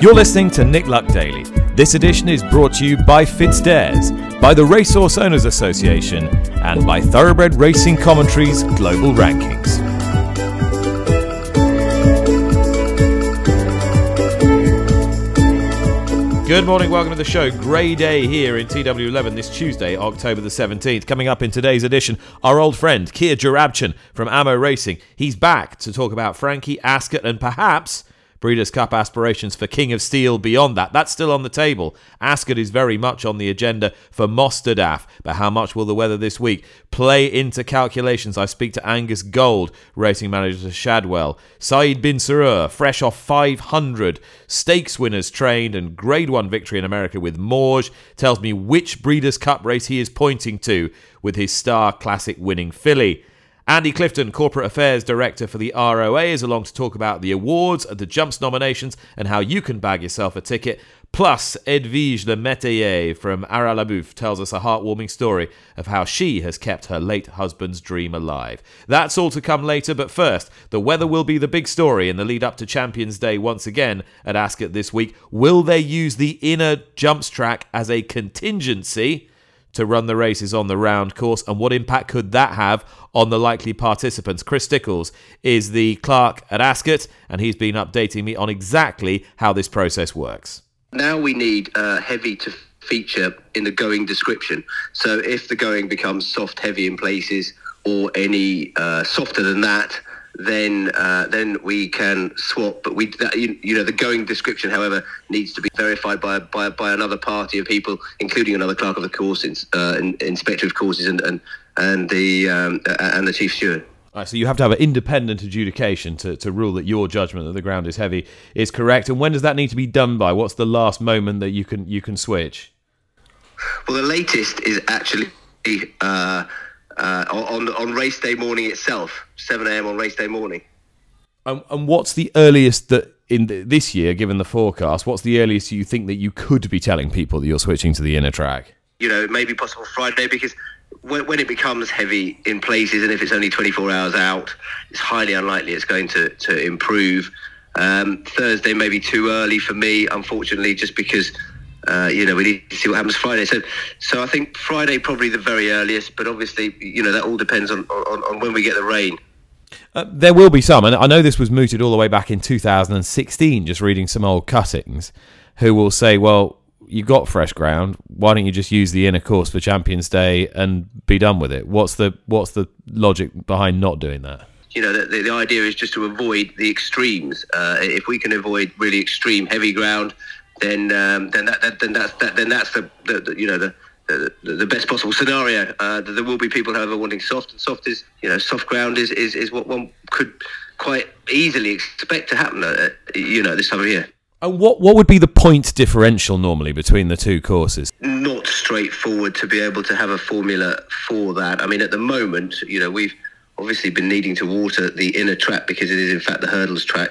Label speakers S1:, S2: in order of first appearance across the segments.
S1: You're listening to Nick Luck Daily. This edition is brought to you by FitzDares, by the Racehorse Owners Association, and by Thoroughbred Racing Commentaries Global Rankings. Good morning, welcome to the show. Grey day here in TW11 this Tuesday, October the 17th. Coming up in today's edition, our old friend Kia Joorabchian from Amo Racing. He's back to talk about Frankie Ascot and perhaps Breeders' Cup aspirations for King of Steel beyond that. That's still on the table. Ascot is very much on the agenda for Mostahdaf, but how much will the weather this week play into calculations? I speak to Angus Gold, racing manager to Shadwell. Saeed Bin Suroor, fresh off 500 stakes winners trained and Grade 1 victory in America with Mawj, tells me which Breeders' Cup race he is pointing to with his Star Classic winning filly. Andy Clifton, Corporate Affairs Director for the ROA, is along to talk about the awards, the Jumps nominations, and how you can bag yourself a ticket. Plus, Edwige Le Métayer from Haras du Buff tells us a heartwarming story of how she has kept her late husband's dream alive. That's all to come later, but first, the weather will be the big story in the lead up to Champions Day once again at Ascot this week. Will they use the inner jumps track as a contingency? To run the races on the round course and what impact could that have on the likely participants. Chris Stickels is the clerk at Ascot and he's been updating me on exactly how this process works.
S2: Now we need uh, heavy to feature in the going description. So if the going becomes soft heavy in places or any uh, softer than that, then uh, then we can swap. But we, that, you, you, know, the going description, however, needs to be verified by by, by another party of people, including another clerk of the course, uh, inspector of courses, and and and the um, and the chief steward.
S1: Right, so you have to have an independent adjudication to, to rule that your judgment that the ground is heavy is correct. And when does that need to be done by? What's the last moment that you can you can switch?
S2: Well, the latest is actually uh, uh, on on race day morning itself, seven a.m. on race day morning.
S1: And, and what's the earliest that in the, this year, given the forecast, what's the earliest you think that you could be telling people that you're switching to the inner track?
S2: You know, it may be possible Friday because when, when, it becomes heavy in places and if it's only 24 hours out, it's highly unlikely it's going to, to improve. Um, Thursday may be too early for me, unfortunately, just because uh, you know, we need to see what happens Friday. So, so I think Friday probably the very earliest, but obviously, you know, that all depends on, on, on when we get the rain.
S1: Uh, there will be some, and I know this was mooted all the way back in 2016, just reading some old cuttings, who will say, well, you've got fresh ground. Why don't you just use the inner course for Champions Day and be done with it? What's the what's the logic behind not doing that?
S2: You know, the, the idea is just to avoid the extremes. Uh, if we can avoid really extreme heavy ground, then um, then that, that, then that's that, then that's the, the, the you know the, the, the best possible scenario. Uh, there will be people, however, wanting soft, and soft is you know soft ground is, is, is what one could quite easily expect to happen. Uh, you know, this time of year.
S1: And what what would be the point differential normally between the two courses?
S2: Not straightforward to be able to have a formula for that. I mean, at the moment, you know, we've obviously been needing to water the inner track because it is in fact the hurdles track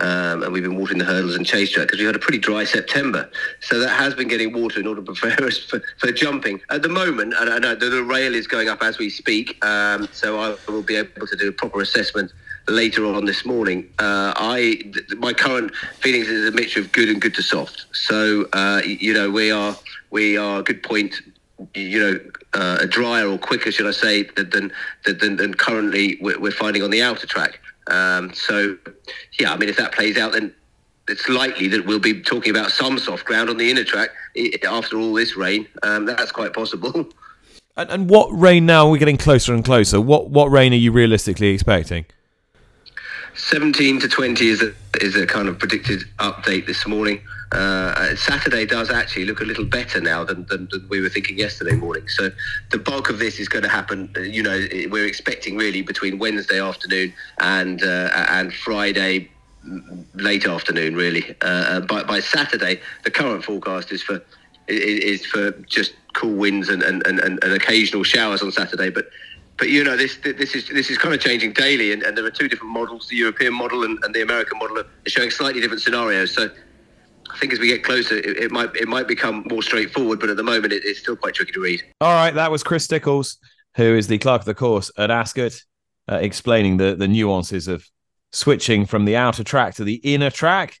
S2: um, and we've been watering the hurdles and chase track because we had a pretty dry September. So that has been getting water in order to prepare us for, for jumping. At the moment, and the, the rail is going up as we speak, um, so I will be able to do a proper assessment later on this morning. Uh, I th- my current feelings is a mixture of good and good to soft. So uh, you know we are we are good point. You know, uh, drier or quicker, should I say, than than, than currently we're finding on the outer track. Um, so, yeah, I mean, if that plays out, then it's likely that we'll be talking about some soft ground on the inner track after all this rain. Um, that's quite possible.
S1: And, and, what rain now? We're getting closer and closer. What what rain are you realistically expecting?
S2: 17 to 20 is a, is a kind of predicted update this morning. Uh, Saturday does actually look a little better now than, than, than, we were thinking yesterday morning. So the bulk of this is going to happen. Uh, you know, we're expecting really between Wednesday afternoon and uh, and Friday late afternoon. Really, uh, uh by by Saturday, the current forecast is for is for just cool winds and, and, and, and occasional showers on Saturday, but but you know this this is this is kind of changing daily, and, and there are two different models: the European model and, and, the American model are showing slightly different scenarios. So I think as we get closer, it, it might it might become more straightforward, but at the moment it, it's still quite tricky to read.
S1: All right, that was Chris Stickels, who is the clerk of the course at Ascot, uh, explaining the the nuances of switching from the outer track to the inner track.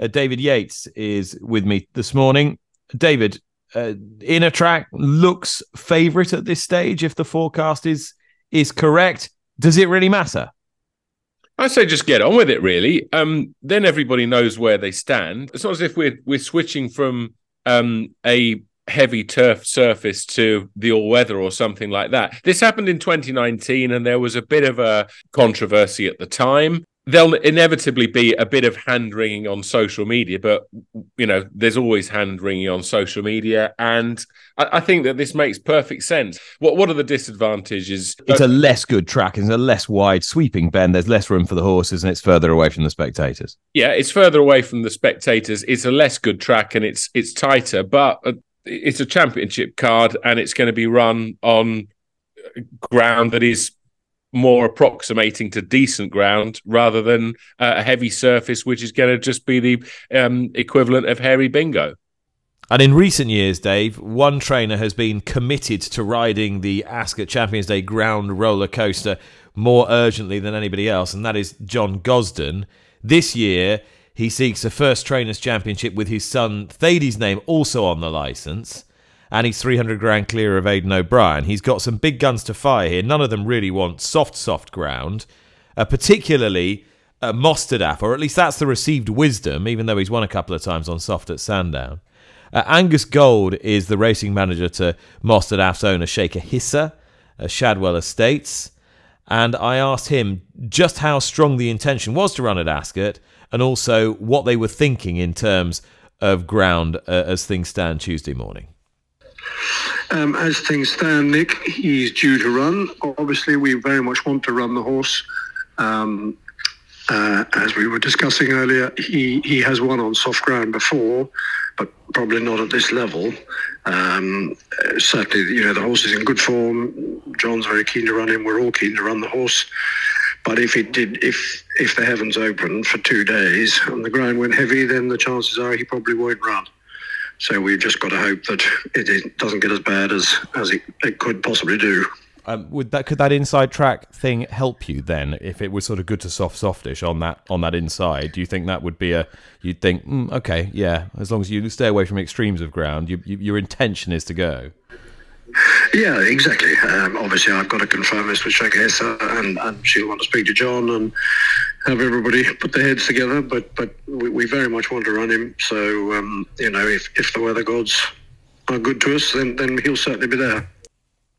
S1: Uh, David Yates is with me this morning. David, uh, track looks favourite at this stage if the forecast is is correct. Does it really matter?
S3: I say just get on with it, really. Um, then everybody knows where they stand. It's not as if we're we're switching from um, a heavy turf surface to the all weather or something like that. This happened in 2019, and there was a bit of a controversy at the time there'll inevitably be a bit of hand wringing on social media, but you know, there's always hand wringing on social media, and I, I, think that this makes perfect sense. What what are the disadvantages?
S1: It's a less good track, it's a less wide sweeping bend. There's less room for the horses, and it's further away from the spectators.
S3: Yeah, it's further away from the spectators. It's a less good track, and it's it's tighter, but uh, it's a championship card, and it's going to be run on ground that is more approximating to decent ground rather than uh, a heavy surface, which is going to just be the um, equivalent of hairy bingo.
S1: And in recent years, Dave, one trainer has been committed to riding the Ascot Champions Day ground roller coaster more urgently than anybody else, and that is John Gosden. This year, he seeks a first trainers championship with his son Thady's name also on the licence and he's 300 grand clear of Aidan O'Brien. He's got some big guns to fire here. None of them really want soft, soft ground, uh, particularly uh, Mostahdaf, or at least that's the received wisdom, even though he's won a couple of times on soft at Sandown. Uh, Angus Gold is the racing manager to Mostahdaf's owner, Sheikha Hissa, uh, Shadwell Estates. And I asked him just how strong the intention was to run at Ascot and also what they were thinking in terms of ground uh, as things stand Tuesday morning.
S4: Um, as things stand, Nick, he's due to run. Obviously, we very much want to run the horse. Um, uh, as we were discussing earlier, he, he has won on soft ground before, but probably not at this level. Um, certainly, you know, the horse is in good form. John's very keen to run him. We're all keen to run the horse. But if it did, if if the heavens opened for two days and the ground went heavy, then the chances are he probably won't run. So we've just got to hope that it doesn't get as bad as as it, it could possibly do.
S1: Um, would that could that inside track thing help you then if it was sort of good to soft softish on that on that inside? Do you think that would be a you'd think mm, okay yeah as long as you stay away from extremes of ground, you, you, your intention is to go.
S4: Yeah, exactly. Um, obviously, I've got to confirm this with Sheikha Hissa, and, and she'll want to speak to John and have everybody put their heads together. But but we, we very much want to run him. So um, you know, if if the weather gods are good to us, then then he'll certainly be there.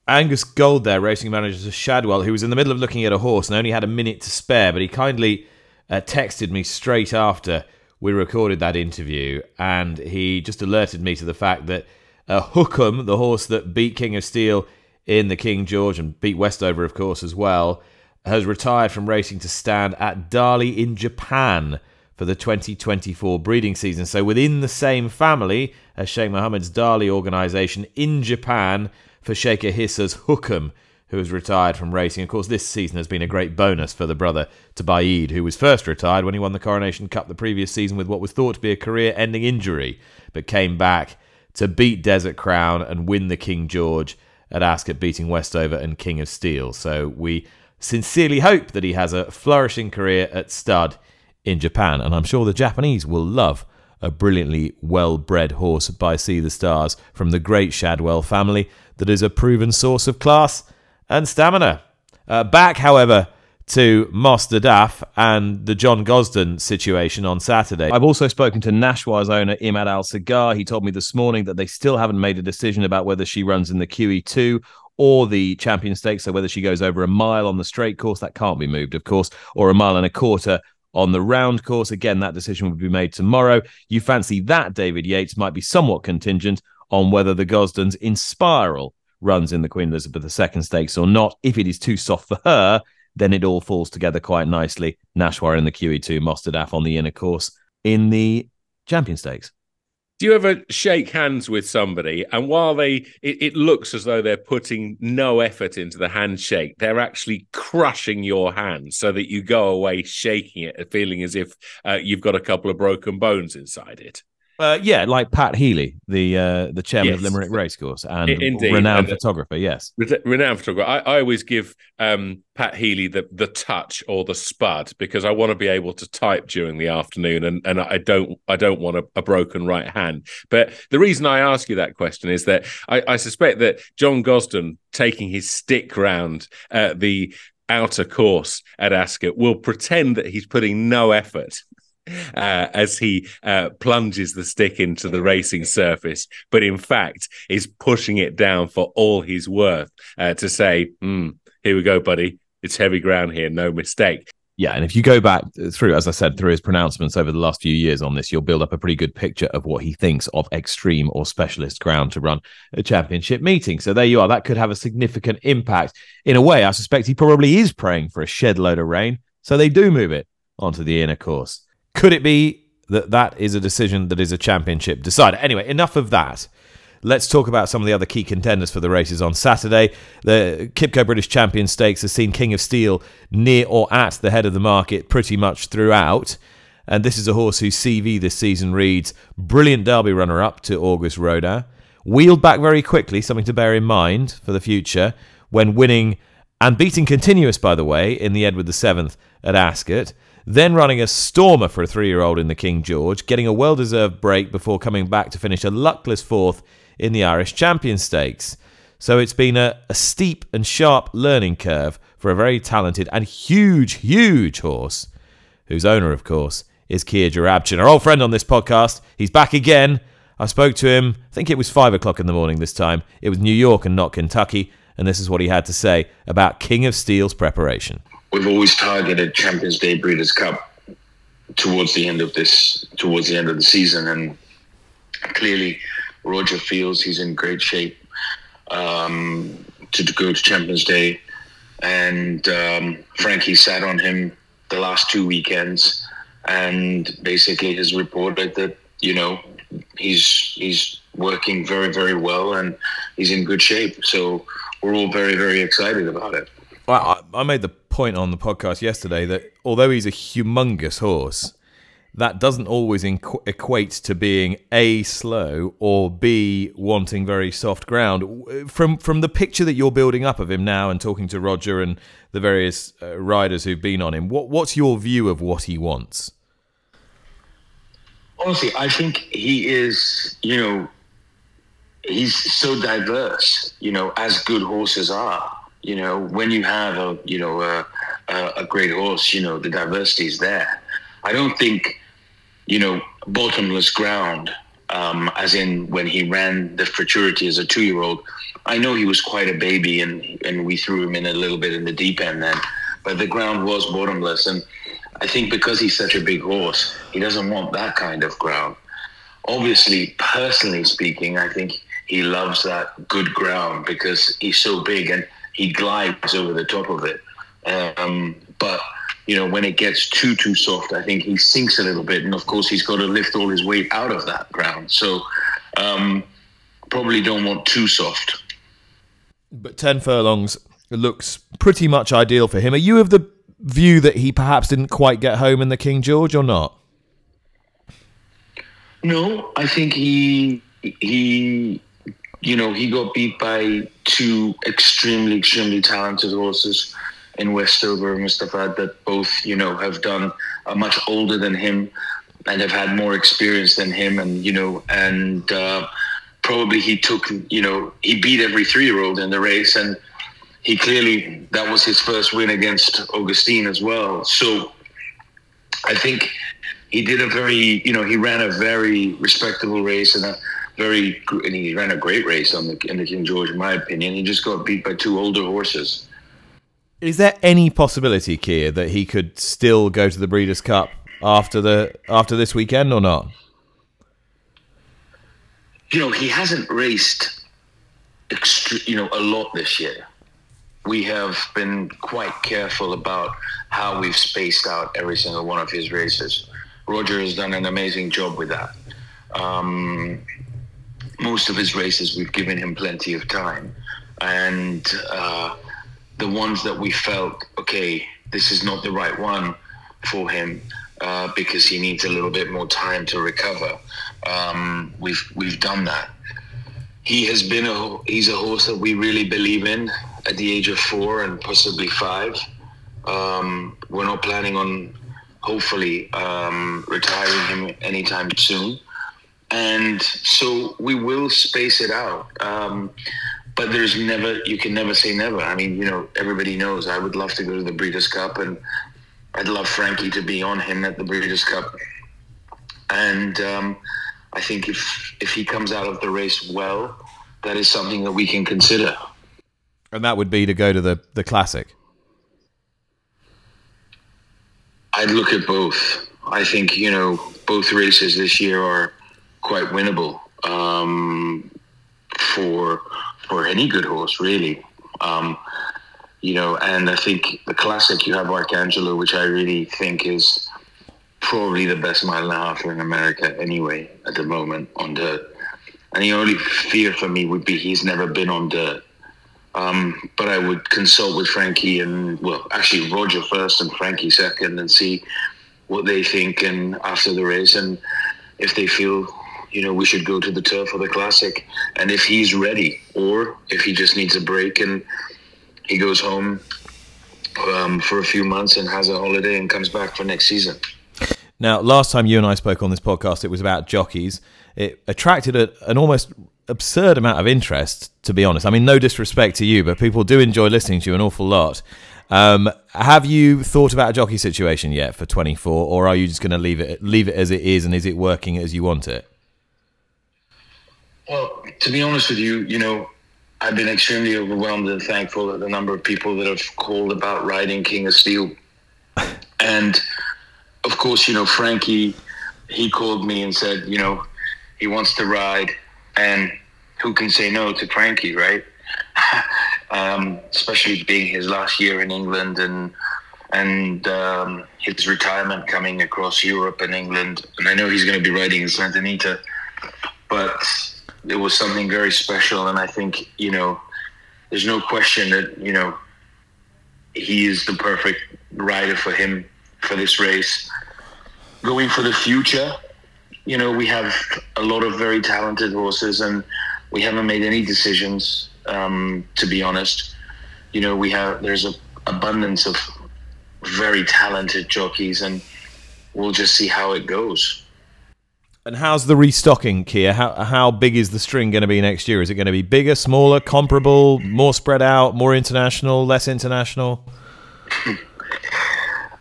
S1: Angus Gold, there, racing manager to Shadwell, who was in the middle of looking at a horse and only had a minute to spare, but he kindly uh, texted me straight after we recorded that interview, and he just alerted me to the fact that uh, Hukum, the horse that beat King of Steel in the King George and beat Westover, of course, as well, has retired from racing to stand at Darley in Japan for the 2024 breeding season. So within the same family as Sheikh Mohammed's Darley organisation in Japan for Sheikh Hissa's Hukum, who has retired from racing. Of course, this season has been a great bonus for the brother to Baaeed, who was first retired when he won the Coronation Cup the previous season with what was thought to be a career-ending injury, but came back to beat Desert Crown and win the King George at Ascot, beating Westover and King of Steel. So we sincerely hope that he has a flourishing career at stud in Japan, and I'm sure the Japanese will love a brilliantly well bred horse by Sea the Stars from the great Shadwell family that is a proven source of class and stamina. Uh, back, however, to Mostahdaf and the John Gosden situation on Saturday. I've also spoken to Nashwa's owner, Imad Al Sagar. He told me this morning that they still haven't made a decision about whether she runs in the QE2 or the Champion Stakes. So whether she goes over a mile on the straight course, that can't be moved, of course, or a mile and a quarter on the round course. Again, that decision will be made tomorrow. You fancy that, David Yates, might be somewhat contingent on whether the Gosdens Inspiral runs in the Queen Elizabeth II Stakes or not. If it is too soft for her, then it all falls together quite nicely. Nashwa in the QE2, Mostahdaf on the inner course in the Champion Stakes.
S3: Do you ever shake hands with somebody and while they it, it, looks as though they're putting no effort into the handshake, they're actually crushing your hand so that you go away shaking it, feeling as if uh, you've got a couple of broken bones inside it?
S1: Uh, yeah, like Pat Healy, the uh, the chairman
S3: Yes.
S1: of Limerick Racecourse and
S3: Indeed.
S1: renowned
S3: And-
S1: photographer. Yes.
S3: Renowned photographer. I, I always give um, Pat Healy the the touch or the spud because I want to be able to type during the afternoon, and, and I don't I don't want a, a broken right hand. But the reason I ask you that question is that I, I suspect that John Gosden taking his stick round uh, the outer course at Ascot will pretend that he's putting no effort. Uh, as he uh, plunges the stick into the racing surface, but in fact is pushing it down for all he's worth uh, to say, "Hmm, "Here we go, buddy. It's heavy ground here, no mistake."
S1: Yeah, and if you go back through, as I said, through his pronouncements over the last few years on this, you'll build up a pretty good picture of what he thinks of extreme or specialist ground to run a championship meeting. So there you are. That could have a significant impact. In a way, I suspect he probably is praying for a shed load of rain, so they do move it onto the inner course. Could it be that that is a decision that is a championship decider? Anyway, enough of that. Let's talk about some of the other key contenders for the races on Saturday. The QIPCO British Champion Stakes has seen King of Steel near or at the head of the market pretty much throughout. And this is a horse whose CV this season reads brilliant Derby runner up to Auguste Rodin. Wheeled back very quickly, something to bear in mind for the future, when winning and beating continuous, by the way, in the Edward VII at Ascot. Then running a stormer for a three year old in the King George, getting a well deserved break before coming back to finish a luckless fourth in the Irish Champion Stakes. So it's been a, a steep and sharp learning curve for a very talented and huge, huge horse, whose owner, of course, is Kia Joorabchian, our old friend on this podcast. He's back again. I spoke to him, I think it was five o'clock in the morning this time. It was New York and not Kentucky. And this is what he had to say about King of Steel's preparation.
S5: We've always targeted Champions Day Breeders' Cup towards the end of this, towards the end of the season, and clearly Roger feels he's in great shape um, to, to go to Champions Day, and um, Frankie sat on him the last two weekends, and basically has reported that you know he's he's working very very well and he's in good shape. So we're all very very excited about it.
S1: Well, I, I made the point on the podcast yesterday that although he's a humongous horse, that doesn't always equate to being a slow or b wanting very soft ground. From from the picture that you're building up of him now, and talking to Roger and the various uh, riders who've been on him, what what's your view of what he wants?
S5: honestly, I think he is, you know, he's so diverse, you know, as good horses are. You know, when you have a, you know, a, a, great horse, you know, the diversity is there. I don't think, you know, bottomless ground, um, as in when he ran the futurity as a two-year-old. I know he was quite a baby, and and we threw him in a little bit in the deep end then, but the ground was bottomless, and I think because he's such a big horse, he doesn't want that kind of ground. Obviously, personally speaking, I think he loves that good ground because he's so big and he glides over the top of it. Um, but you know, when it gets too too soft, I think he sinks a little bit, and of course, he's got to lift all his weight out of that ground. So, um, probably don't want too soft.
S1: But ten furlongs looks pretty much ideal for him. Are you of the view that he perhaps didn't quite get home in the King George or not?
S5: No, I think he he you know he got beat by two extremely extremely talented horses in Westover and Mustafa that both you know have done are much older than him and have had more experience than him and you know and uh, probably he took you know he beat every three year old in the race and he clearly that was his first win against Augustine as well. So I think he did a very, you know, he ran a very respectable race and a very, and he ran a great race on the in the King George, in my opinion. He just got beat by two older horses.
S1: Is there any possibility, Kia, that he could still go to the Breeders' Cup after the after this weekend or not?
S5: You know, he hasn't raced, extre- you know, a lot this year. We have been quite careful about how we've spaced out every single one of his races. Roger has done an amazing job with that. Um, most of his races, we've given him plenty of time. And uh, the ones that we felt, okay, this is not the right one for him, uh, because he needs a little bit more time to recover. Um, we've we've done that. He has been a he's a horse that we really believe in at the age of four and possibly five. Um, we're not planning on hopefully um, retiring him anytime soon, and so we will space it out. Um, but there's never you can never say never. I mean, you know, everybody knows I would love to go to the Breeders' Cup and I'd love Frankie to be on him at the Breeders' Cup, and um, I think if if he comes out of the race well, that is something that we can consider.
S1: And that would be to go to the the classic.
S5: I'd look at both. I think you know both races this year are quite winnable um, for for any good horse, really. Um, you know, and I think the classic you have Arcangelo, which I really think is probably the best mile and a half in America anyway at the moment on dirt. And the only fear for me would be he's never been on dirt. Um, but I would consult with Frankie and well, actually Roger first and Frankie second, and see what they think and after the race, and if they feel you know we should go to the turf or the classic, and if he's ready, or if he just needs a break and he goes home um, for a few months and has a holiday and comes back for next season.
S1: Now, last time you and I spoke on this podcast, it was about jockeys. It attracted a, an almost absurd amount of interest, to be honest. I mean, no disrespect to you, but people do enjoy listening to you an awful lot. Um, have you thought about a jockey situation yet for 24, or are you just going to leave it leave it as it is, and is it working as you want it?
S5: Well, to be honest with you, you know, I've been extremely overwhelmed and thankful at the number of people that have called about riding King of Steel. And of course, you know, Frankie, he called me and said, you know, he wants to ride. And who can say no to Frankie, right? um, especially being his last year in England and and um, his retirement coming across Europe and England. And I know he's going to be riding in Santa Anita, but it was something very special. And I think, you know, there's no question that, you know, he is the perfect rider for him for this race. Going for the future, you know, we have a lot of very talented horses and we haven't made any decisions, um, to be honest. You know, we have, there's an abundance of very talented jockeys and we'll just see how it goes.
S1: And how's the restocking, Kia? How how big is the string going to be next year? Is it going to be bigger, smaller, comparable, more spread out, more international, less international?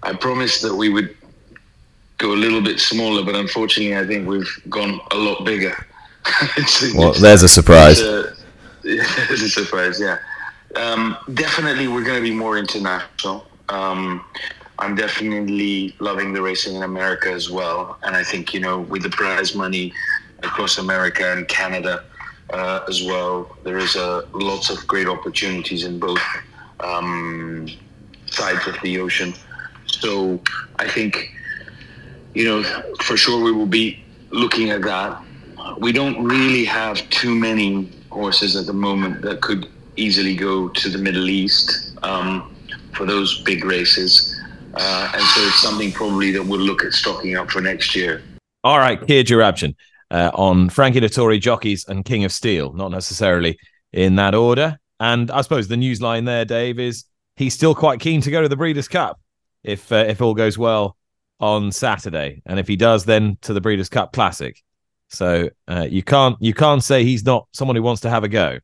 S5: I promised that we would go a little bit smaller, but unfortunately, I think we've gone a lot bigger.
S1: well, there's a surprise.
S5: A, a surprise, yeah. Um, definitely, we're going to be more international. Um, I'm definitely loving the racing in America as well. And I think, you know, with the prize money across America and Canada uh, as well, there is lots of great opportunities in both um, sides of the ocean. So I think, you know, for sure we will be looking at that. We don't really have too many horses at the moment that could easily go to the Middle East um, for those big races. Uh, and so it's something probably that we'll look at stocking up for next year.
S1: All right, Kia Joorabchian uh, on Frankie Dettori jockeys and King of Steel, not necessarily in that order. And I suppose the news line there, Dave, is he's still quite keen to go to the Breeders' Cup if uh, if all goes well on Saturday, and if he does, then to the Breeders' Cup Classic. So uh, you can't you can't say he's not someone who wants to have a go.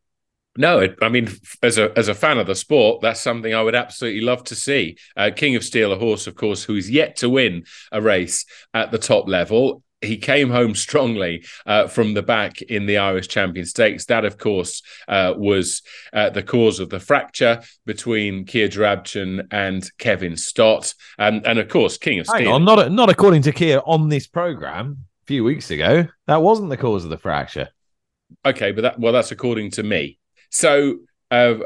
S3: No, it, I mean, as a as a fan of the sport, that's something I would absolutely love to see. Uh, King of Steel, a horse, of course, who's yet to win a race at the top level. He came home strongly uh, from the back in the Irish Champion Stakes. That, of course, uh, was uh, the cause of the fracture between Kia Joorabchian and Kevin Stott, and and of course, King of Steel.
S1: On, not not according to Kia on this program a few weeks ago. That wasn't the cause of the fracture.
S3: Okay, but that well, that's according to me. So, uh,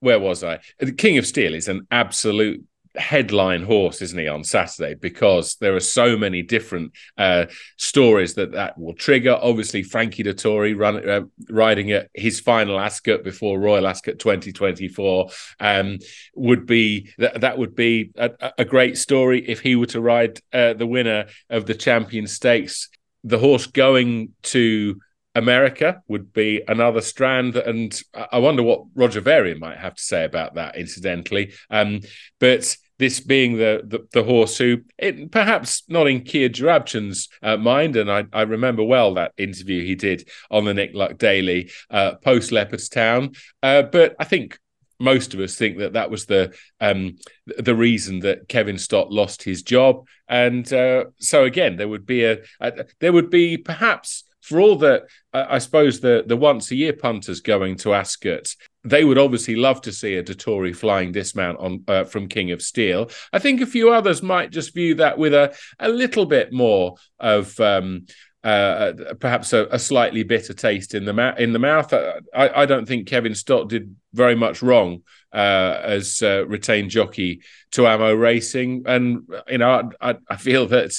S3: where was I? The King of Steel is an absolute headline horse, isn't he, on Saturday? Because there are so many different uh, stories that that will trigger. Obviously, Frankie Dettori run, uh, riding at his final Ascot before Royal Ascot 2024 um, would be that that would be a, a, great story if he were to ride uh, the winner of the Champion Stakes. The horse going to America would be another strand, and I wonder what Roger Varian might have to say about that. Incidentally, um, but this being the the, the horse who, it, perhaps not in Kia Joorabchian's uh, mind, and I, I remember well that interview he did on the Nick Luck Daily uh, post Leopardstown, uh, but I think most of us think that that was the um, the reason that Kevin Stott lost his job, and uh, so again there would be a, a there would be perhaps for all that I suppose the the once a year punters going to Ascot, they would obviously love to see a Dettori flying dismount on uh, from King of Steel. I think a few others might just view that with a a little bit more of. Um, uh, perhaps a, a, slightly bitter taste in the ma- in the mouth. I, I, don't think Kevin Stott did very much wrong uh, as uh, retained jockey to Amo Racing, and you know I, I, feel that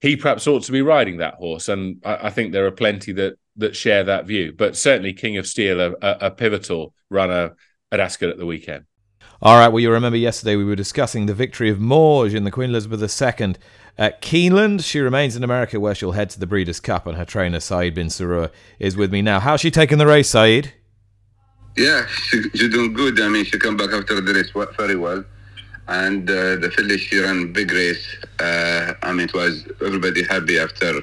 S3: he perhaps ought to be riding that horse. And I, I, think there are plenty that that share that view. But certainly, King of Steel, a, a pivotal runner at Ascot at the weekend.
S1: All right. Well, you remember yesterday we were discussing the victory of Mawj in the Queen Elizabeth II at Keeneland. She remains in America where she'll head to the Breeders' Cup, and her trainer, Saeed bin Suroor, is with me now. How's she taking the race, Saeed?
S6: Yeah, she, she's doing good. I mean, she come back after the race very well and uh, the filly she ran big race. Uh, I mean, it was everybody happy after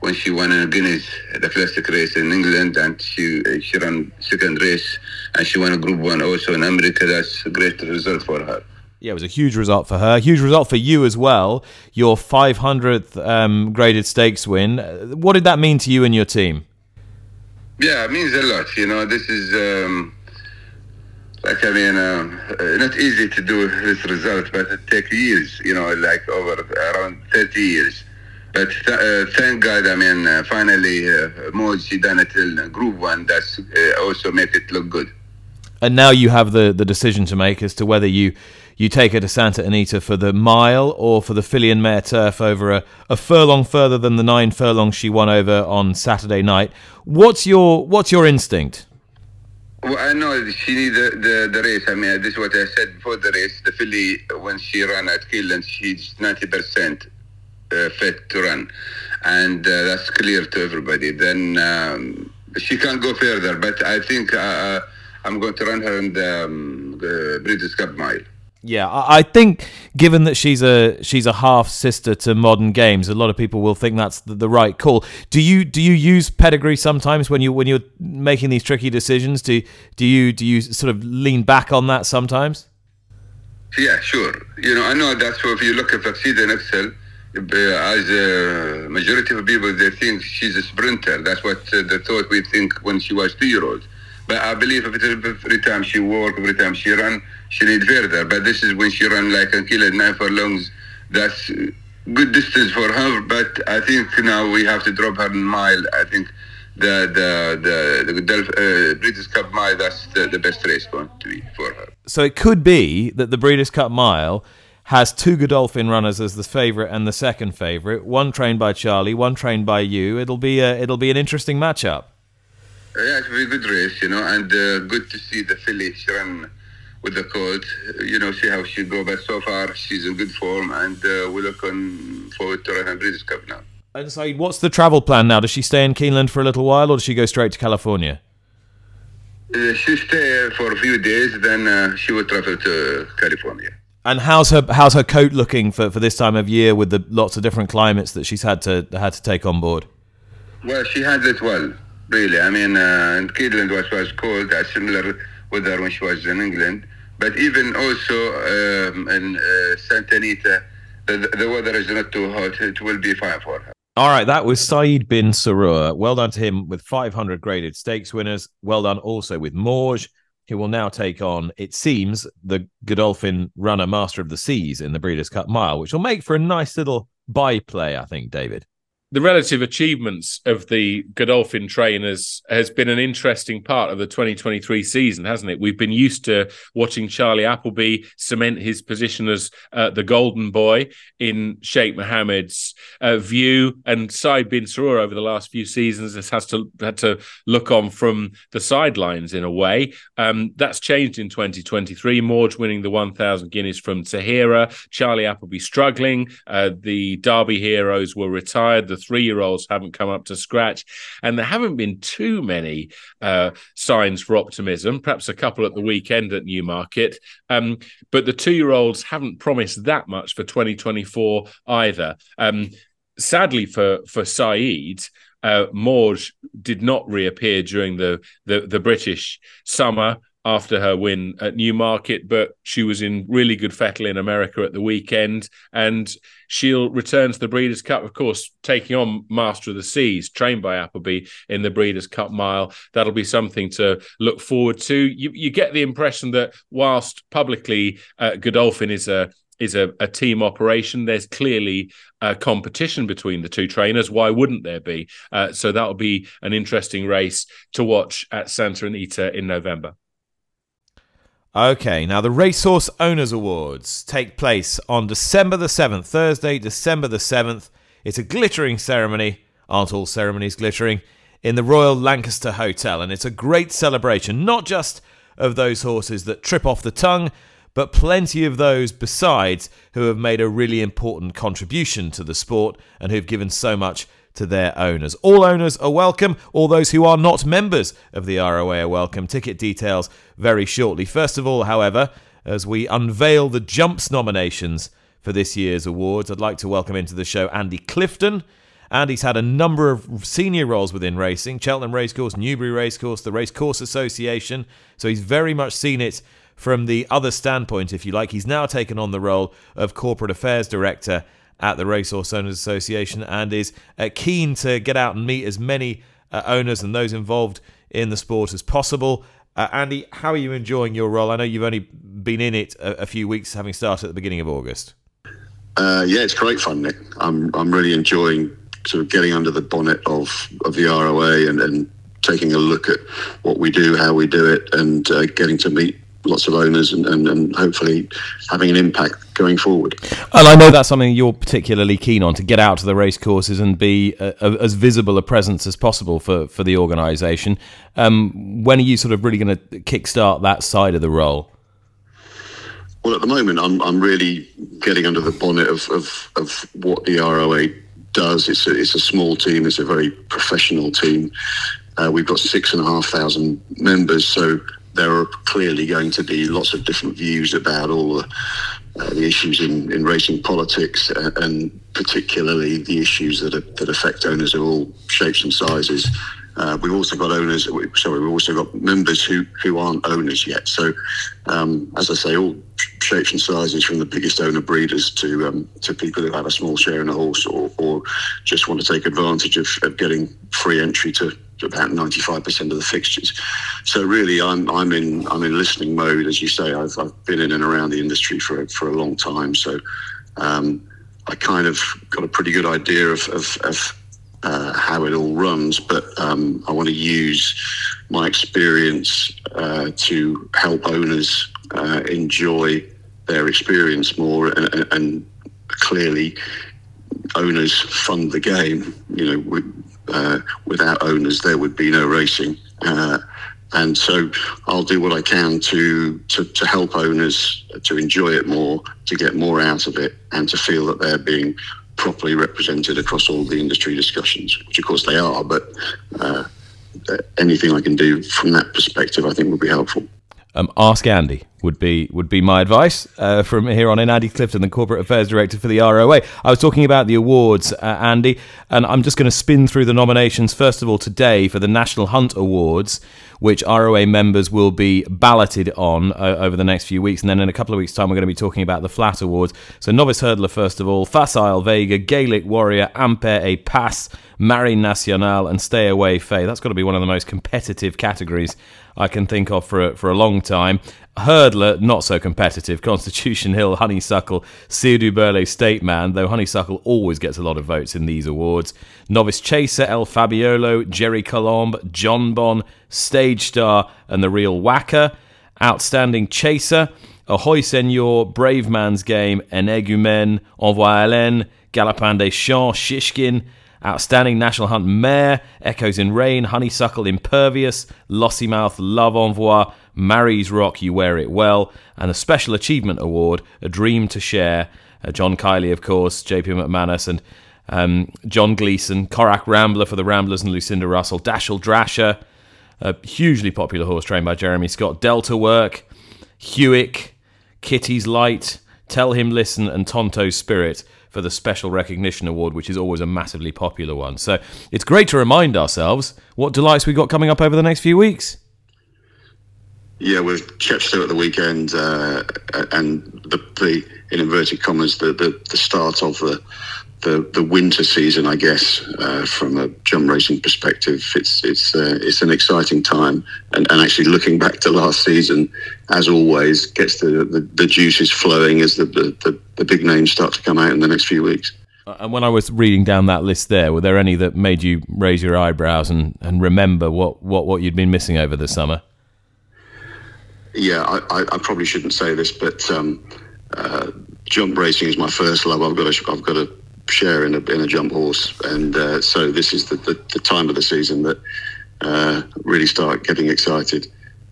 S6: when she won in Guineas, the classic race in England, and she she ran second race, and she won a Group One also in America. That's a great result for her.
S1: Yeah, it was a huge result for her. Huge result for you as well. Your 500th um, graded stakes win. What did that mean to you and your team?
S6: Yeah, it means a lot. You know, this is. Um, I mean, um, uh, not easy to do this result, but it takes years, you know, like over around 30 years. But th- uh, thank God, I mean, uh, finally, uh, Mawj done it in Group One. That's uh, also make it look good.
S1: And now you have the, the decision to make as to whether you you take her to Santa Anita for the mile or for the filly and mare turf over a, a furlong further than the nine furlongs she won over on Saturday night. What's your what's your instinct?
S6: Well, I know she needs the, the, the, race. I mean, this is what I said before the race. The filly, when she ran at Keeneland, she's 90% uh, fit to run. And uh, that's clear to everybody. Then um, she can't go further. But I think uh, uh I'm going to run her in the, um, Breeders' Cup Mile.
S1: Yeah, I think given that she's a she's a half sister to Modern Games, a lot of people will think that's the, the, right call. Do you do you use pedigree sometimes when you when you're making these tricky decisions? Do do you do you sort of lean back on that sometimes?
S6: Yeah, sure. You know, I know that's what if you look at Vaxida and Excel, uh, as a majority of people they think she's a sprinter. That's what uh, they thought we think when she was two year old. But I believe every time she walk, every time she run she need further. But this is when she run like a kilo nine furlongs. That's good distance for her. But I think now we have to drop her in mile. I think the the the, the uh, Breeders' Cup Mile that's the, the best race going to be for her.
S1: So it could be that the Breeders' Cup Mile has two Godolphin runners as the favourite and the second favourite. One trained by Charlie, one trained by you. It'll be a, it'll be an interesting matchup.
S6: Yeah, it's a very good race, you know, and uh, good to see the filly she run with the coach. You know, see how she go. But so far, she's in good form, and uh, we're looking forward to running Breeders' Cup now.
S1: And so, what's the travel plan now? Does she stay in Keeneland for a little while, or does she go straight to California?
S6: Uh, she stay for a few days, then uh, she will travel to California.
S1: And how's her how's her coat looking for, for this time of year with the lots of different climates that she's had to had to take on board?
S6: Well, she handles it well, really. I mean, uh, in Keeneland was was cold, a similar weather when she was in England. But even also um, in uh, Santa Anita, the, the weather is not too hot. It will be fine for her.
S1: All right, that was Saeed bin Suroor. Well done to him with 500 graded stakes winners. Well done also with Mawj, who will now take on, it seems, the Godolphin runner Master of the Seas in the Breeders' Cup Mile, which will make for a nice little byplay, I think, David.
S3: The relative achievements of the Godolphin trainers has been an interesting part of the 2023 season, hasn't it? We've been used to watching Charlie Appleby cement his position as uh, the golden boy in Sheikh Mohammed's uh, view, and Saeed bin Suroor over the last few seasons has, has to had to look on from the sidelines in a way. Um, that's changed in 2023. Mawj winning the 1,000 guineas from Tahiyra, Charlie Appleby struggling. Uh, the Derby heroes were retired. The three year olds haven't come up to scratch. And there haven't been too many uh, signs for optimism, perhaps a couple at the weekend at Newmarket. Um, but the two year olds haven't promised that much for 2024 either. Um, sadly for, for Saeed, uh, Mawj did not reappear during the, the, the British summer after her win at Newmarket, but she was in really good fettle in America at the weekend, and she'll return to the Breeders' Cup, of course, taking on Master of the Seas, trained by Appleby in the Breeders' Cup Mile. That'll be something to look forward to. You, you get the impression that whilst publicly uh, Godolphin is a is a, a, team operation. There's clearly a competition between the two trainers. Why wouldn't there be? Uh, so that'll be an interesting race to watch at Santa Anita in November.
S1: Okay, now the Racehorse Owners Awards take place on December the 7th, Thursday, December the 7th. It's a glittering ceremony, aren't all ceremonies glittering, in the Royal Lancaster Hotel. And it's a great celebration, not just of those horses that trip off the tongue, but plenty of those besides who have made a really important contribution to the sport and who've given so much to their owners. All owners are welcome. All those who are not members of the ROA are welcome. Ticket details very shortly. First of all, however, as we unveil the Jumps nominations for this year's awards, I'd like to welcome into the show Andy Clifton. Andy's had a number of senior roles within racing Cheltenham Racecourse, Newbury Racecourse, the Racecourse Association. So he's very much seen it from the other standpoint, if you like. He's now taken on the role of Corporate Affairs Director at the Racehorse Owners Association and is uh, keen to get out and meet as many uh, owners and those involved in the sport as possible. Uh, Andy, how are you enjoying your role? I know you've only been in it a, a few weeks, having started at the beginning of August.
S7: Uh, yeah, it's great fun, Nick. I'm I'm really enjoying sort of getting under the bonnet of of the ROA and, and taking a look at what we do, how we do it, and uh, getting to meet lots of owners and, and, and, hopefully having an impact going forward.
S1: And I know that's something you're particularly keen on to get out to the race courses and be a, a, as visible a presence as possible for, for the organisation. Um, when are you sort of really going to kickstart that side of the role?
S7: Well, at the moment, I'm, I'm really getting under the bonnet of, of, of what the ROA does. It's a, it's a small team, it's a very professional team. Uh, we've got six and a half thousand members, so there are clearly going to be lots of different views about all the, uh, the issues in, in racing politics uh, and particularly the issues that, are, that affect owners of all shapes and sizes. Uh, we've also got owners, sorry, we've also got members who, who aren't owners yet. So, um, as I say, all shapes and sizes from the biggest owner breeders to um, to people who have a small share in a horse or, or just want to take advantage of, of getting free entry to, to about 95% of the fixtures. So really, I'm I'm in I'm in listening mode, as you say. I've, I've been in and around the industry for for a long time, so um, I kind of got a pretty good idea of, of, of uh, how it all runs, but um, I want to use my experience uh, to help owners uh, enjoy their experience more and, and, clearly owners fund the game. You know, uh, without owners, there would be no racing. Uh, and so I'll do what I can to, to, to help owners to enjoy it more, to get more out of it, and to feel that they're being properly represented across all the industry discussions, which of course they are, but uh, anything I can do from that perspective, I think would be helpful.
S1: Um, ask Andy would be would be my advice uh, from here on in. Andy Clifton, the corporate affairs director for the ROA. I was talking about the awards, uh, Andy, and I'm just going to spin through the nominations first of all today for the National Hunt Awards, which ROA members will be balloted on uh, over the next few weeks. And then in a couple of weeks' time, we're going to be talking about the Flat Awards. So, Novice Hurdler, first of all, Facile Vega, Gaelic Warrior, Impaire et Passe, Marine Nationale, and Stay Away Faye. That's got to be one of the most competitive categories I can think of for a, for a long time. Hurdler, not so competitive. Constitution Hill, Honeysuckle, Sire du Berlais State Man, though Honeysuckle always gets a lot of votes in these awards. Novice Chaser, El Fabiolo, Gerri Colombe, John Jonbon, Stage Star, and The Real Whacker. Outstanding Chaser, Ahoy Senor, Brave Man's Game, Energumen, Envoi Allen, Galopin des Champs, Shishkin. Outstanding National Hunt Mare, Echoes in Rain, Honeysuckle Impervious, Lossiemouth, Love Envoi, Marie's Rock You Wear It Well, and a Special Achievement Award, A Dream to Share. Uh, John Kiely, of course, JP McManus, and um, John Gleeson, Corach Rambler for the Ramblers and Lucinda Russell, Dashel Drasher, a hugely popular horse trained by Jeremy Scott, Delta Work, Hewick, Kitty's Light, Tell Him Listen, and Tonto's Spirit for the Special Recognition Award, which is always a massively popular one. So it's great to remind ourselves what delights we've got coming up over the next few weeks.
S7: Yeah, with Chepstow at the weekend, uh, and the, the in inverted commas the, the, the start of the the, the winter season, I guess, uh, from a jump racing perspective, it's it's uh, it's an exciting time. And, and actually looking back to last season, as always, gets the, the, the juices flowing as the, the, the big names start to come out in the next few weeks.
S1: Uh, and when I was reading down that list there, were there any that made you raise your eyebrows and, and remember what, what, what you'd been missing over the summer?
S7: Yeah, I, I, I probably shouldn't say this, but um, uh, jump racing is my first love. I've got a, I've got a share in a, in a jump horse. And uh, so this is the, the, the, time of the season that uh, really start getting excited.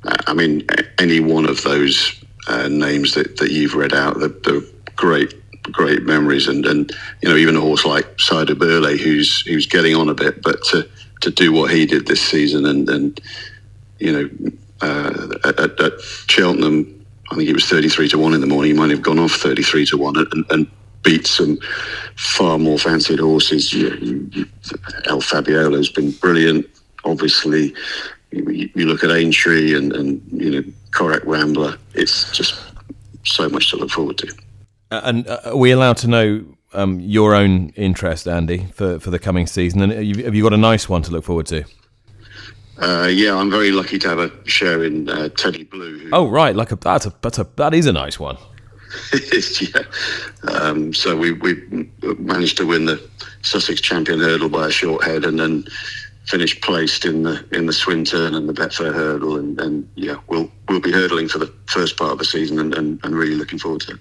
S7: Uh, I mean, any one of those uh, names that, that you've read out, they're, they're, great, great memories. And, and, you know, even a horse like Sire du Berlais, who's, who's getting on a bit, but to, to do what he did this season and, and you know, uh, at, at, Cheltenham, I think it was 33 to 1 in the morning. He might have gone off 33 to 1 and, and beat some far more fancied horses. You, you, El Fabiolo has been brilliant. Obviously, you, you look at Aintree and, and you know Corach Rambler. It's just so much to look forward to.
S1: Uh, and uh, are we allowed to know um, your own interest, Andy, for, for the coming season? And have you got a nice one to look forward to?
S7: Uh, yeah, I'm very lucky to have a share in uh, Teddy Blue.
S1: Who... Oh, right, like a that's a that's a that is a nice one.
S7: yeah. Um, so we, we managed to win the Sussex Champion Hurdle by a short head, and then finished placed in the in the Swinton and the Betfair Hurdle, and, and yeah, we'll we'll be hurdling for the first part of the season, and, and, and really looking forward to it.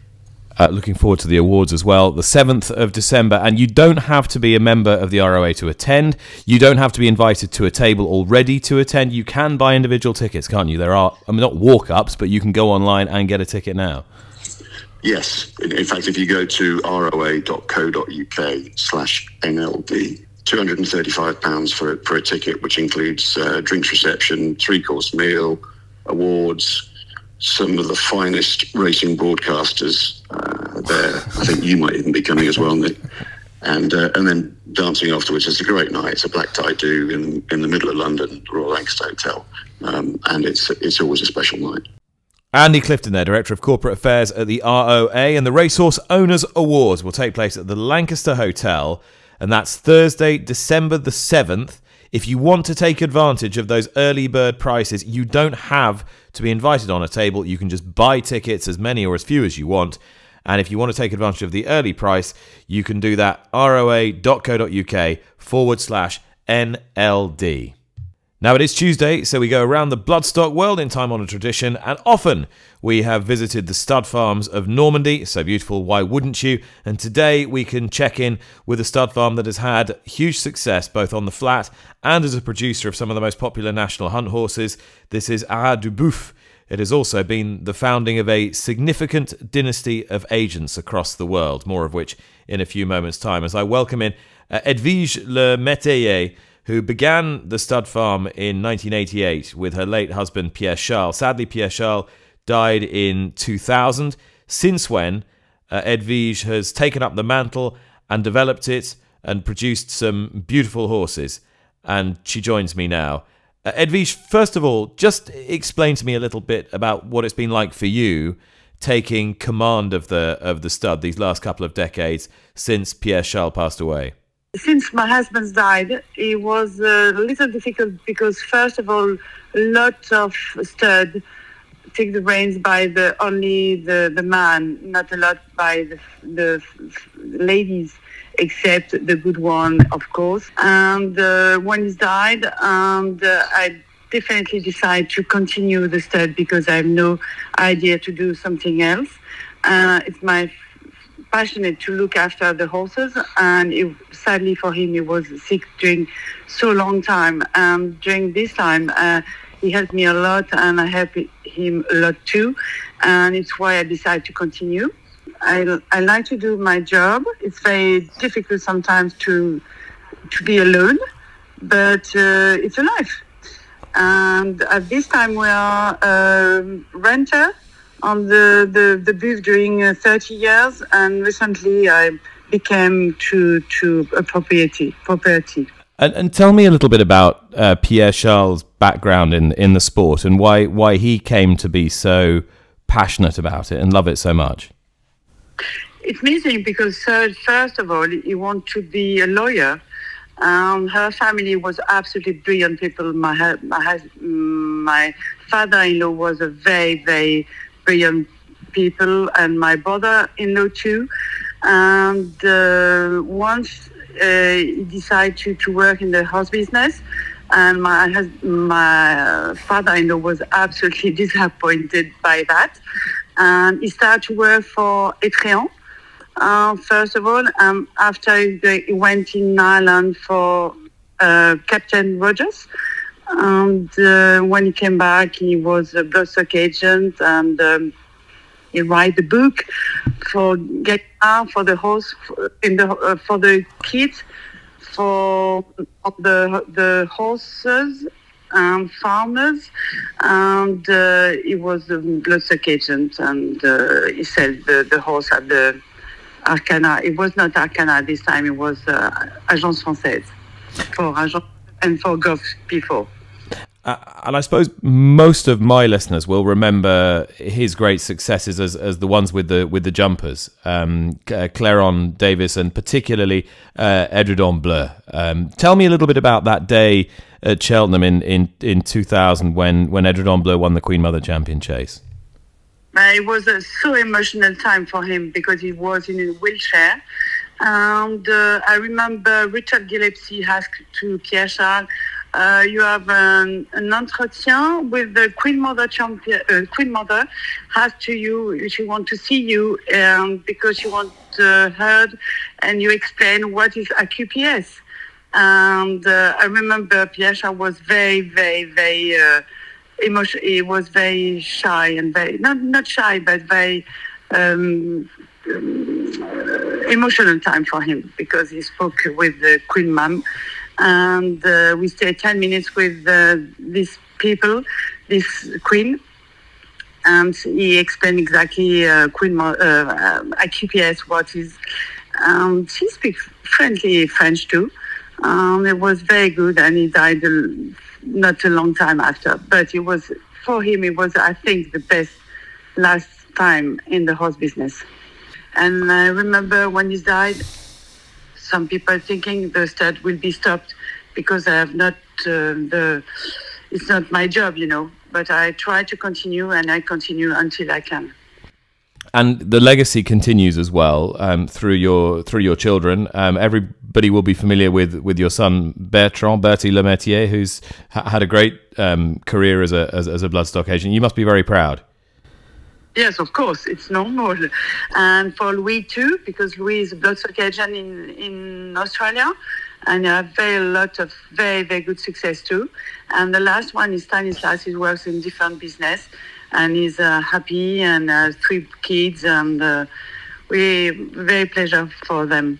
S1: Uh, looking forward to the awards as well. The 7th of December, and you don't have to be a member of the ROA to attend. You don't have to be invited to a table already to attend. You can buy individual tickets, can't you? There are, I mean, not walk ups, but you can go online and get a ticket now.
S7: Yes. In fact, if you go to roa.co.uk slash NLD, £235 for, for a ticket, which includes uh, drinks reception, three course meal, awards, some of the finest racing broadcasters uh, there. I think you might even be coming as well, Nick. And uh, and then dancing afterwards. It's a great night. It's a black tie do in in the middle of London, Royal Lancaster Hotel, um, and it's it's always a special night.
S1: Andy Clifton, there, Director of Corporate Affairs at the ROA, and the Racehorse Owners Awards will take place at the Lancaster Hotel, and that's Thursday, December the 7th. If you want to take advantage of those early bird prices, you don't have to be invited on a table. You can just buy tickets, as many or as few as you want. And if you want to take advantage of the early price, you can do that roa.co.uk forward slash NLD. Now it is Tuesday, so we go around the bloodstock world in time honoured tradition, and often we have visited the stud farms of Normandy. So beautiful, why wouldn't you? And today we can check in with a stud farm that has had huge success both on the flat and as a producer of some of the most popular national hunt horses. This is Haras du. It has also been the founding of a significant dynasty of agents across the world, more of which in a few moments' time, as I welcome in uh, Edwige Le Métayer who began the stud farm in 1988 with her late husband Pierre Charles. Sadly, Pierre Charles died in 2000, since when uh, has taken up the mantle and developed it and produced some beautiful horses. And she joins me now. Uh, first of all, just explain to me a little bit about what it's been like for you taking command of the of the stud these last couple of decades since Pierre Charles passed away.
S8: Since my husband died, it was a little difficult because, first of all, lots of stud take the reins by the only the, the man, not a lot by the, the ladies, except the good one, of course. And uh, when he died, and uh, I definitely decided to continue the stud because I have no idea to do something else. Uh, it's my passionate to look after the horses and it, sadly for him he was sick during so long time. And during this time uh, he helped me a lot and I helped him a lot too and it's why I decided to continue. I, I like to do my job. It's very difficult sometimes to to be alone but uh, it's a life. And at this time we are a renter on the, the, the booth during uh, 30 years, and recently I became to, to a property. property.
S1: And, and tell me a little bit about uh, Pierre Charles' background in in the sport and why why he came to be so passionate about it and love it so much.
S8: It's amazing because uh, first of all, he wanted to be a lawyer. Um, her family was absolutely brilliant people. My my, my father-in-law was a very very brilliant people and my brother-in-law too. And uh, once uh, he decided to, to work in the house business, and my my father-in-law was absolutely disappointed by that. And he started to work for Etréan. Uh, first of all, um, after he went in Ireland for uh, Captain Rogers, and uh, when he came back, he was a bloodstock agent and um, he write the book for get out for the horse in the uh, for the kids for the the horses and farmers and uh, he was a bloodstock agent and uh, he said the, the horse at the Arqana. It was not Arqana this time. It was uh, Agence Française for Agence and for Golf before.
S1: Uh, and I suppose most of my listeners will remember his great successes as, as the ones with the with the jumpers, um, uh, Clairon Davis, and particularly uh, Edredon Bleu. Um, tell me a little bit about that day at Cheltenham in, in, in 2000 when, when Edredon Bleu won the Queen Mother Champion Chase.
S8: Uh, it was a so emotional time for him because he was in a wheelchair. And uh, I remember Richard Gillespie asked to Pierre Charles, uh, you have an, an entretien with the Queen Mother champion. Uh, Queen Mother has to you. She want to see you um, because she want uh, heard, and you explain what is AQPS. And uh, I remember Pierre was very, very, very uh, emotional. He was very shy and very not not shy, but very. Um, um, emotional time for him because he spoke with the Queen Mum and uh, we stayed 10 minutes with uh, these people, this queen, and he explained exactly uh, Queen Mo- uh, AQPS what is. Um, she speaks friendly French too. Um, it was very good, and he died not a long time after. But it was for him, it was I think the best last time in the horse business. And I remember when he died, some people thinking the stud will be stopped because I have not uh, the. It's not my job, you know. But I try to continue, and I continue until I can.
S1: And the legacy continues as well um, through your through your children. Um, everybody will be familiar with with your son Bertrand Bertie Le Métayer, who's ha- had a great um, career as a as, as a bloodstock agent. You must be very proud.
S8: Yes, of course, it's normal. And for Louis too, because Louis is a agent in, in Australia and I have very lot of very, very good success too. And the last one is Stanislas, he works in different business and he's uh, happy and has three kids and uh, we very pleasure for them.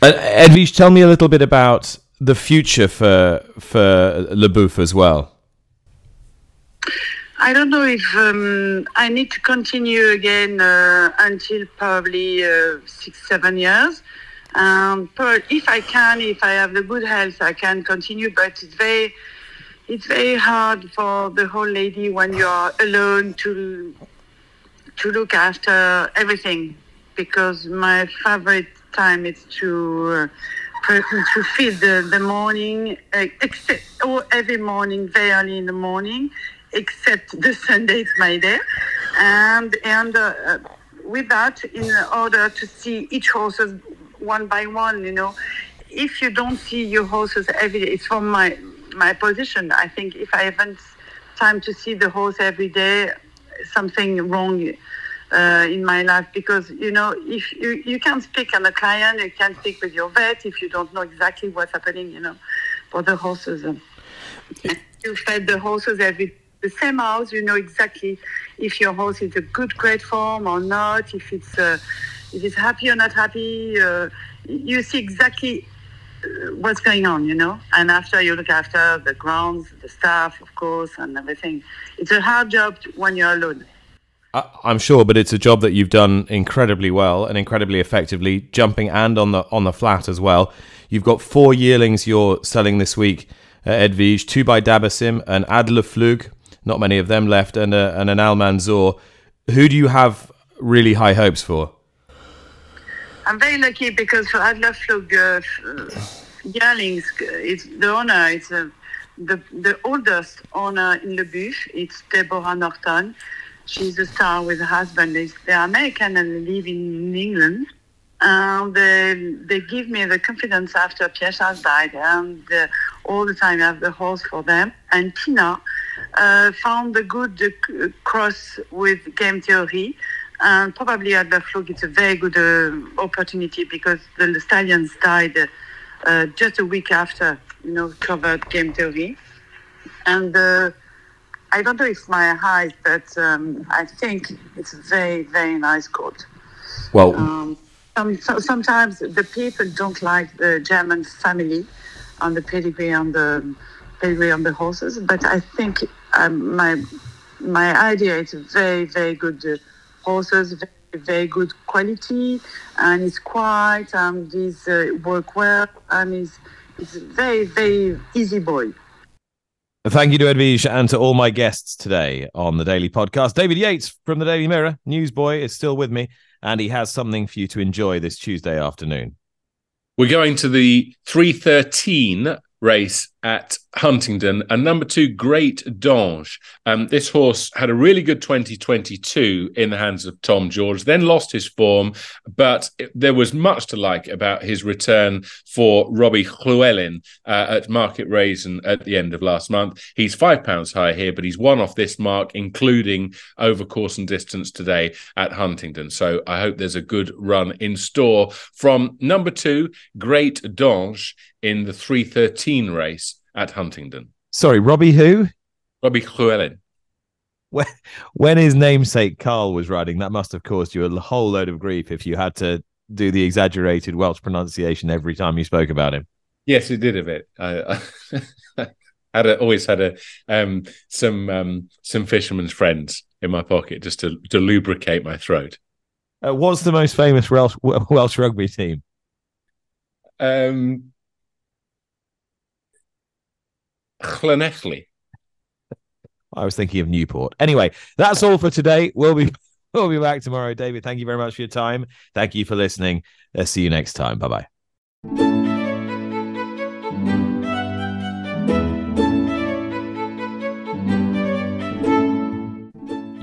S1: Uh, Edwige, tell me a little bit about the future for for Le Buff as well.
S8: I don't know if um, I need to continue again uh, until probably uh, six, seven years. Um, if I can, if I have the good health, I can continue. But it's very, it's very hard for the whole lady when you are alone to to look after everything. Because my favorite time is to uh, to feed the, the morning, uh, except, or every morning, very early in the morning, except the Sunday is my day. And, and uh, uh, with that, in order to see each horses one by one, you know, if you don't see your horses every day, it's from my, my position. I think if I haven't time to see the horse every day, something wrong uh, in my life because you know if you, you can speak on a client you can speak with your vet if you don't know exactly what's happening you know for the horses you fed the horses every the same house you know exactly if your horse is a good great form or not if it's uh, if it's happy or not happy uh, you see exactly uh, what's going on you know? And after you look after the grounds the staff of course and everything. It's a hard job when you're alone.
S1: I'm sure, but it's a job that you've done incredibly well and incredibly effectively, jumping and on the on the flat as well. You've got four yearlings you're selling this week at Edwige, two by Dabirsim, an Adlerflug, not many of them left, and, a, and an Almanzor. Who do you have really high hopes for?
S8: I'm very lucky because for Adlerflug, uh, yearlings, it's the owner, it's uh, the, the oldest owner in the bush, it's Deborah Norton She's a star with her husband. They're American and live in England. And they, they give me the confidence after Pierre Charles died, and uh, all the time I have the horse for them. And Tina uh, found a good uh, cross with game theory, and probably at the Flug it's a very good uh, opportunity because the stallions died uh, just a week after, you know, covered game theory. And uh, I don't know if my height, but um, I think it's a very, very nice coat.
S1: Well,
S8: um, so, sometimes the people don't like the German family on the pedigree on the pedigree on the horses, but I think um, my my idea is very, very good uh, horses, very, very good quality, and it's quiet and these uh, work well, and it's it's very, very easy boy.
S1: Thank you to Edwige and to all my guests today on the Daily Podcast. David Yates from the Daily Mirror, newsboy, is still with me, and he has something for you to enjoy this Tuesday afternoon.
S3: We're going to the 313 race at Huntingdon and number two, Great Dange. Um, this horse had a really good 2022 in the hands of Tom George, then lost his form, but it, there was much to like about his return for Robbie Llewellyn uh, at Market Rasen at the end of last month. He's five pounds higher here, but he's one off this mark, including over course and distance today at Huntingdon. So I hope there's a good run in store from number two, Great Dange in the 313 race at Huntingdon.
S1: Sorry, Robbie who?
S3: Robbie Llewellyn.
S1: When, when his namesake Carl was riding, that must have caused you a whole load of grief if you had to do the exaggerated Welsh pronunciation every time you spoke about him.
S3: Yes, it did a bit. I, I had a, always had a um, some um, some fishermen's friends in my pocket just to to lubricate my throat.
S1: Uh, what's the most famous Welsh, Welsh rugby team?
S3: Um, Llanelli.
S1: I was thinking of Newport. Anyway, that's all for today. We'll be we'll be back tomorrow. David, thank you very much for your time. Thank you for listening. Let's see you next time. Bye bye.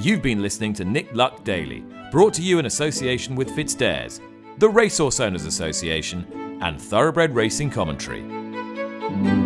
S1: You've been listening to Nick Luck Daily, brought to you in association with FitzDares, the Racehorse Owners Association, and Thoroughbred Racing Commentary.